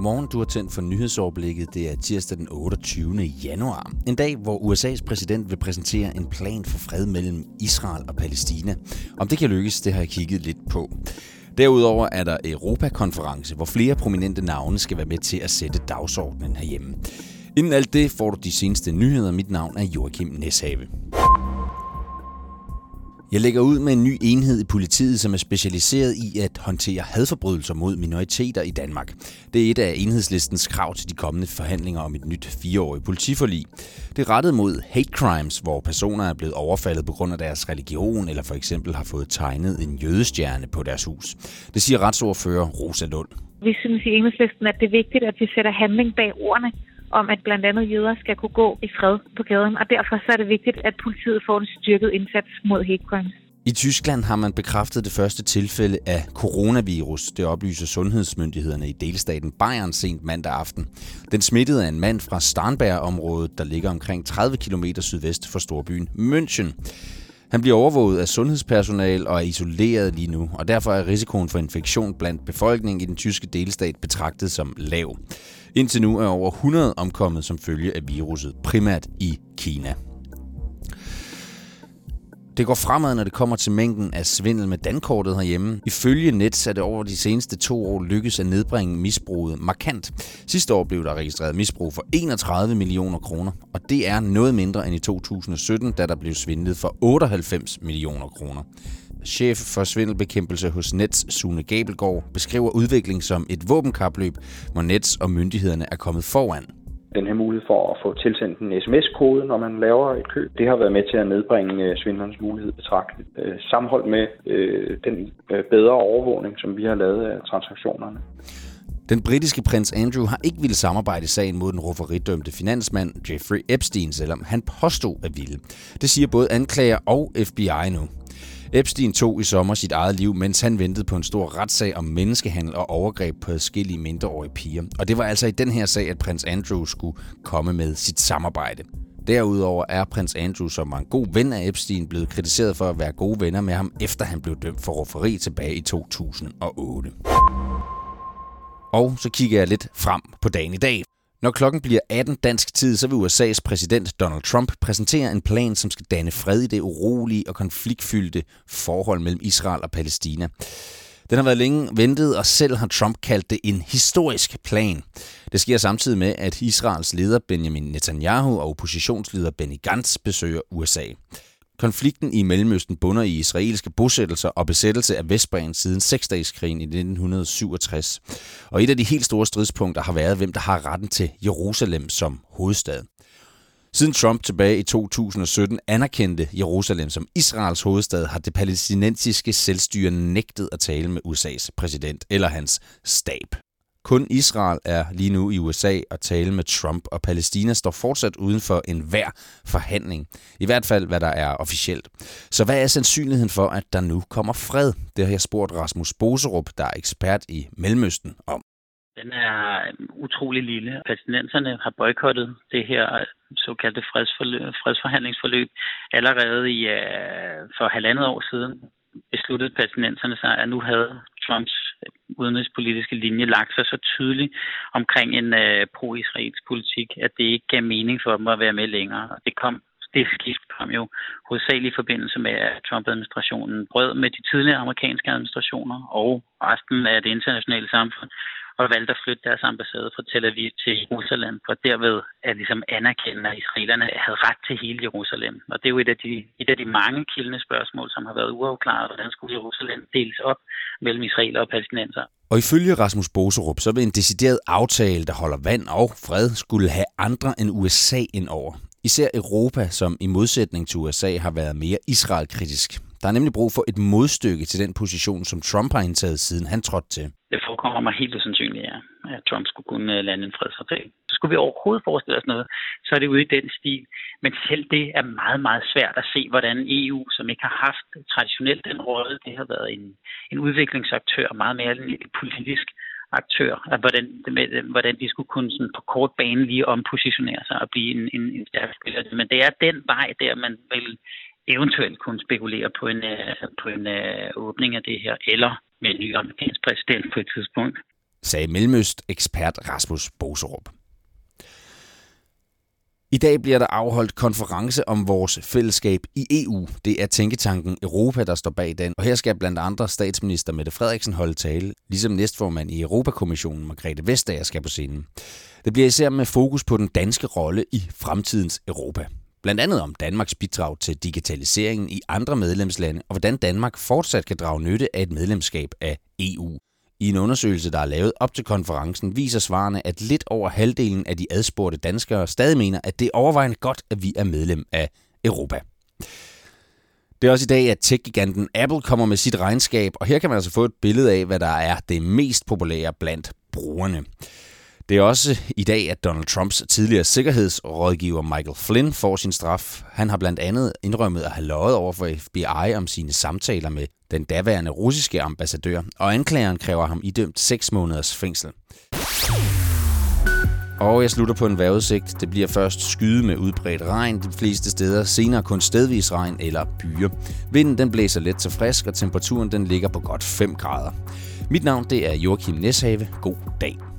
Godmorgen, du har tændt for nyhedsoverblikket. Det er tirsdag den 28. januar. En dag, hvor USA's præsident vil præsentere en plan for fred mellem Israel og Palæstina. Om det kan lykkes, det har jeg kigget lidt på. Derudover er der Europakonference, hvor flere prominente navne skal være med til at sætte dagsordenen herhjemme. Inden alt det får du de seneste nyheder. Mit navn er Joachim Neshave. Jeg lægger ud med en ny enhed i politiet, som er specialiseret i at håndtere hadforbrydelser mod minoriteter i Danmark. Det er et af enhedslistens krav til de kommende forhandlinger om et nyt fireårigt politiforlig. Det er rettet mod hate crimes, hvor personer er blevet overfaldet på grund af deres religion, eller for eksempel har fået tegnet en jødestjerne på deres hus. Det siger retsordfører Rosa Lund. Vi synes i enhedslisten, at det er vigtigt, at vi sætter handling bag ordene om, at blandt andet jøder skal kunne gå i fred på gaden, og derfor så er det vigtigt, at politiet får en styrket indsats mod hate crimes. I Tyskland har man bekræftet det første tilfælde af coronavirus. Det oplyser sundhedsmyndighederne i delstaten Bayern sent mandag aften. Den smittede er en mand fra Starnberg-området, der ligger omkring 30 km sydvest for storbyen München. Han bliver overvåget af sundhedspersonal og er isoleret lige nu, og derfor er risikoen for infektion blandt befolkningen i den tyske delstat betragtet som lav. Indtil nu er over 100 omkommet som følge af viruset, primært i Kina. Det går fremad, når det kommer til mængden af svindel med dankortet herhjemme. Ifølge Nets er det over de seneste to år lykkes at nedbringe misbruget markant. Sidste år blev der registreret misbrug for 31 millioner kroner, og det er noget mindre end i 2017, da der blev svindlet for 98 millioner kroner. Chef for svindelbekæmpelse hos Nets, Sune Gabelgaard, beskriver udviklingen som et våbenkapløb, hvor Nets og myndighederne er kommet foran den her mulighed for at få tilsendt en sms-kode, når man laver et køb. Det har været med til at nedbringe øh, svindlernes mulighed betragteligt. Øh, sammenholdt med øh, den bedre overvågning, som vi har lavet af transaktionerne. Den britiske prins Andrew har ikke ville samarbejde i sagen mod den rufferidømte finansmand Jeffrey Epstein, selvom han påstod at ville. Det siger både anklager og FBI nu. Epstein tog i sommer sit eget liv, mens han ventede på en stor retssag om menneskehandel og overgreb på forskellige mindreårige piger. Og det var altså i den her sag, at prins Andrew skulle komme med sit samarbejde. Derudover er prins Andrew, som var en god ven af Epstein, blevet kritiseret for at være gode venner med ham, efter han blev dømt for rufferi tilbage i 2008. Og så kigger jeg lidt frem på dagen i dag. Når klokken bliver 18 dansk tid, så vil USA's præsident Donald Trump præsentere en plan, som skal danne fred i det urolige og konfliktfyldte forhold mellem Israel og Palæstina. Den har været længe ventet, og selv har Trump kaldt det en historisk plan. Det sker samtidig med, at Israels leder Benjamin Netanyahu og oppositionsleder Benny Gantz besøger USA. Konflikten i Mellemøsten bunder i israelske bosættelser og besættelse af Vestbredden siden seksdageskrigen i 1967. Og et af de helt store stridspunkter har været, hvem der har retten til Jerusalem som hovedstad. Siden Trump tilbage i 2017 anerkendte Jerusalem som Israels hovedstad, har det palæstinensiske selvstyre nægtet at tale med USA's præsident eller hans stab. Kun Israel er lige nu i USA og tale med Trump, og Palæstina står fortsat uden for enhver forhandling. I hvert fald, hvad der er officielt. Så hvad er sandsynligheden for, at der nu kommer fred? Det har jeg spurgt Rasmus Boserup, der er ekspert i Mellemøsten, om. Den er utrolig lille. Palæstinenserne har boykottet det her såkaldte fredsforhandlingsforløb allerede i, øh, for halvandet år siden besluttede palæstinenserne sig, at nu havde Trumps udenrigspolitiske linje lagt sig så tydeligt omkring en øh, pro-israelsk politik, at det ikke gav mening for dem at være med længere. Det kom det skift kom jo hovedsageligt i forbindelse med, at Trump-administrationen brød med de tidligere amerikanske administrationer og resten af det internationale samfund og valgte at flytte deres ambassade fra Tel Aviv til Jerusalem, for derved at ligesom anerkende, at israelerne havde ret til hele Jerusalem. Og det er jo et af de, et af de mange kildende spørgsmål, som har været uafklaret, hvordan skulle Jerusalem deles op mellem israeler og palæstinenser. Og ifølge Rasmus Boserup, så vil en decideret aftale, der holder vand og fred, skulle have andre end USA ind over. Især Europa, som i modsætning til USA har været mere Israel-kritisk. Der er nemlig brug for et modstykke til den position, som Trump har indtaget, siden han trådte til. Det forekommer mig helt usandsynligt, ja, at Trump skulle kunne øh, lande en fredsaftale. Så skulle vi overhovedet forestille os noget, så er det ude i den stil. Men selv det er meget, meget svært at se, hvordan EU, som ikke har haft traditionelt den rolle, det har været en, en udviklingsaktør, meget mere en politisk aktør, at hvordan, hvordan de skulle kunne sådan på kort bane lige ompositionere sig og blive en, en, en stærk spiller. Men det er den vej der, man vil eventuelt kunne spekulere på en, øh, på en uh, åbning af det her, eller med en ny amerikansk præsident på et tidspunkt. sagde Mellemøst-ekspert Rasmus Boserup. I dag bliver der afholdt konference om vores fællesskab i EU. Det er Tænketanken Europa, der står bag den. Og her skal blandt andre statsminister Mette Frederiksen holde tale, ligesom næstformand i Europakommissionen Margrethe Vestager skal på scenen. Det bliver især med fokus på den danske rolle i fremtidens Europa. Blandt andet om Danmarks bidrag til digitaliseringen i andre medlemslande, og hvordan Danmark fortsat kan drage nytte af et medlemskab af EU. I en undersøgelse, der er lavet op til konferencen, viser svarene, at lidt over halvdelen af de adspurgte danskere stadig mener, at det er overvejende godt, at vi er medlem af Europa. Det er også i dag, at tech-giganten Apple kommer med sit regnskab, og her kan man altså få et billede af, hvad der er det mest populære blandt brugerne. Det er også i dag, at Donald Trumps tidligere sikkerhedsrådgiver Michael Flynn får sin straf. Han har blandt andet indrømmet at have løjet over for FBI om sine samtaler med den daværende russiske ambassadør, og anklageren kræver ham idømt 6 måneders fængsel. Og jeg slutter på en vejrudsigt. Det bliver først skyde med udbredt regn de fleste steder, senere kun stedvis regn eller byer. Vinden den blæser let til frisk, og temperaturen den ligger på godt 5 grader. Mit navn det er Joachim Neshave. God dag.